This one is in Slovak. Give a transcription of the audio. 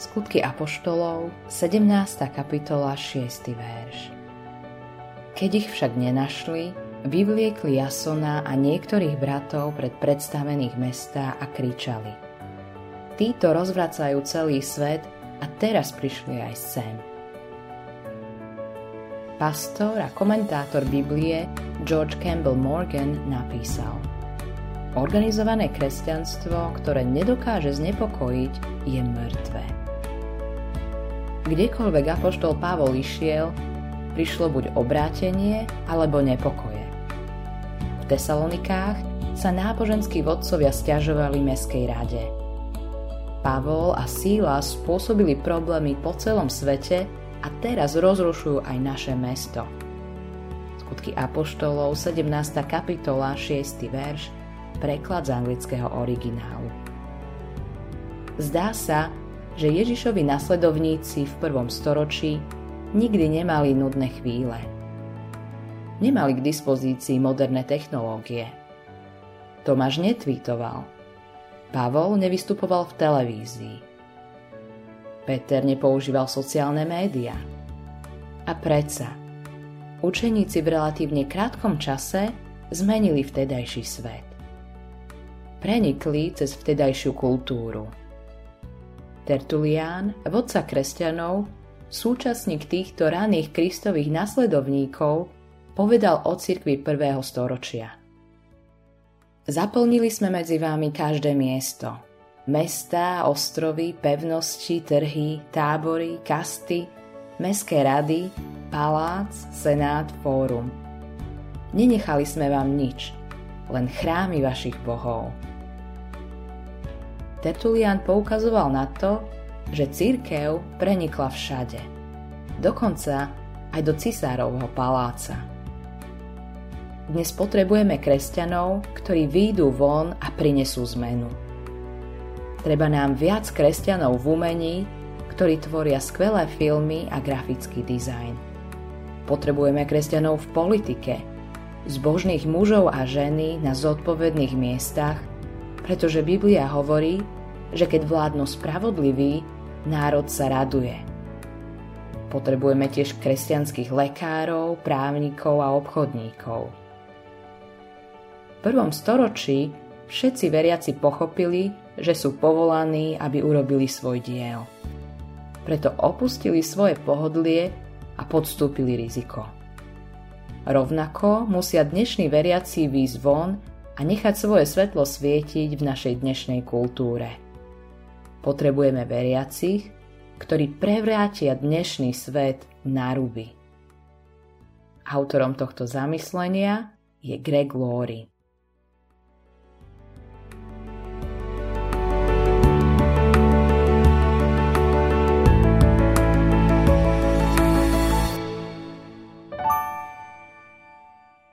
Skutky Apoštolov, 17. kapitola, 6. verš. Keď ich však nenašli, vyvliekli Jasona a niektorých bratov pred predstavených mesta a kričali. Títo rozvracajú celý svet a teraz prišli aj sem. Pastor a komentátor Biblie George Campbell Morgan napísal Organizované kresťanstvo, ktoré nedokáže znepokojiť, je mŕtve. Kdekoľvek apoštol Pavol išiel, prišlo buď obrátenie alebo nepokoje. V Tesalonikách sa náboženskí vodcovia stiažovali Meskej rade. Pavol a Síla spôsobili problémy po celom svete a teraz rozrušujú aj naše mesto. Skutky Apoštolov 17. kapitola 6. verš preklad z anglického originálu. Zdá sa, že Ježišovi nasledovníci v prvom storočí nikdy nemali nudné chvíle. Nemali k dispozícii moderné technológie. Tomáš netvítoval. Pavol nevystupoval v televízii. Peter nepoužíval sociálne médiá. A predsa, učeníci v relatívne krátkom čase zmenili vtedajší svet. Prenikli cez vtedajšiu kultúru – Tertulián, vodca kresťanov, súčasník týchto raných kristových nasledovníkov, povedal o cirkvi prvého storočia. Zaplnili sme medzi vámi každé miesto. Mestá, ostrovy, pevnosti, trhy, tábory, kasty, meské rady, palác, senát, fórum. Nenechali sme vám nič, len chrámy vašich bohov. Tertulian poukazoval na to, že církev prenikla všade. Dokonca aj do cisárovho paláca. Dnes potrebujeme kresťanov, ktorí výjdu von a prinesú zmenu. Treba nám viac kresťanov v umení, ktorí tvoria skvelé filmy a grafický dizajn. Potrebujeme kresťanov v politike, zbožných mužov a ženy na zodpovedných miestach, pretože Biblia hovorí, že keď vládnu spravodlivý, národ sa raduje. Potrebujeme tiež kresťanských lekárov, právnikov a obchodníkov. V prvom storočí všetci veriaci pochopili, že sú povolaní, aby urobili svoj diel. Preto opustili svoje pohodlie a podstúpili riziko. Rovnako musia dnešní veriaci výjsť von a nechať svoje svetlo svietiť v našej dnešnej kultúre. Potrebujeme veriacich, ktorí prevrátia dnešný svet na ruby. Autorom tohto zamyslenia je Greg Laurie.